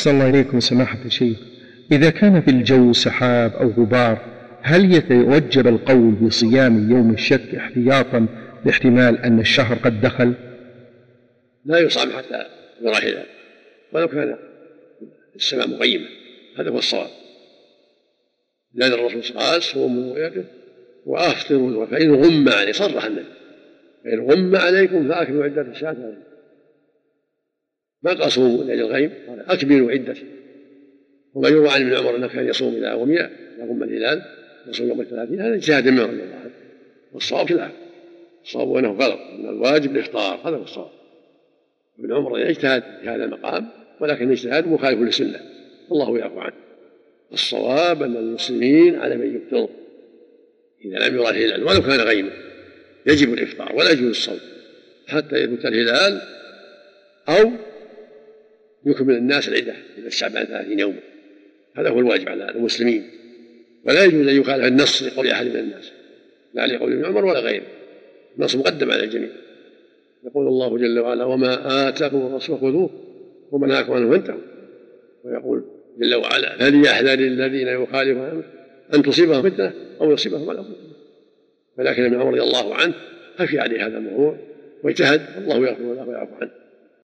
أحسن الله إليكم سماحة الشيخ. إذا كان في الجو سحاب أو غبار هل يتوجب القول بصيام يوم الشك احتياطا لاحتمال أن الشهر قد دخل؟ لا يصام حتى يرى الهلال ولو كان السماء مغيمة هذا هو الصواب. لأن الرسول قال صوموا ويده وأفطروا فإن غم عليه صرح النبي. فإن غم عليكم فأكملوا عدة الشهر ما قال صوموا لأجل الغيم قال أكملوا عدة. وما يروى عن ابن عمر أنه كان يصوم غمي إذا غم الهلال يصوم يوم الثلاثين. هذا اجتهاد من رضي الله عنه. والصواب خلاف. الصواب أنه غلط أن الواجب الإفطار هذا هو الصواب. ابن عمر اجتهد في هذا المقام ولكن الاجتهاد مخالف للسنة. والله يعفو عنه. الصواب أن المسلمين على من يفطر إذا لم يرى الهلال ولو كان غيما يجب الإفطار ولا يجوز الصوم. حتى يثبت الهلال أو يكمل الناس العدة إلى الشعبان ثلاثين يوما هذا هو الواجب على المسلمين. ولا يجوز أن يخالف النص لقول أحد من الناس لا لقول ابن عمر ولا غيره. النص مقدم على الجميع. يقول الله جل وعلا وما آتاكم الرسول خذوه وما نهاكم عنه فانتهوا. ويقول جل وعلا فليحذر الذين يخالفون أن تصيبهم فتنة أو يصيبهم عذاب ولكن ابن عمر رضي الله عنه خفي عليه هذا الموضوع واجتهد الله يغفر له ويعفو عنه.